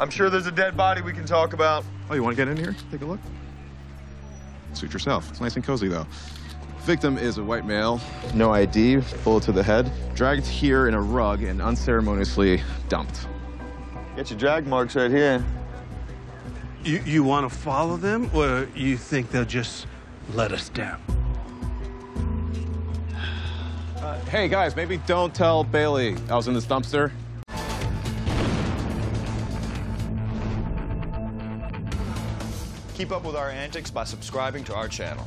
I'm sure there's a dead body we can talk about. Oh, you want to get in here? Take a look? Suit yourself. It's nice and cozy, though. Victim is a white male, no ID, bullet to the head, dragged here in a rug and unceremoniously dumped. Get your drag marks right here. You, you want to follow them, or you think they'll just let us down? Uh, hey, guys, maybe don't tell Bailey I was in this dumpster. Keep up with our antics by subscribing to our channel.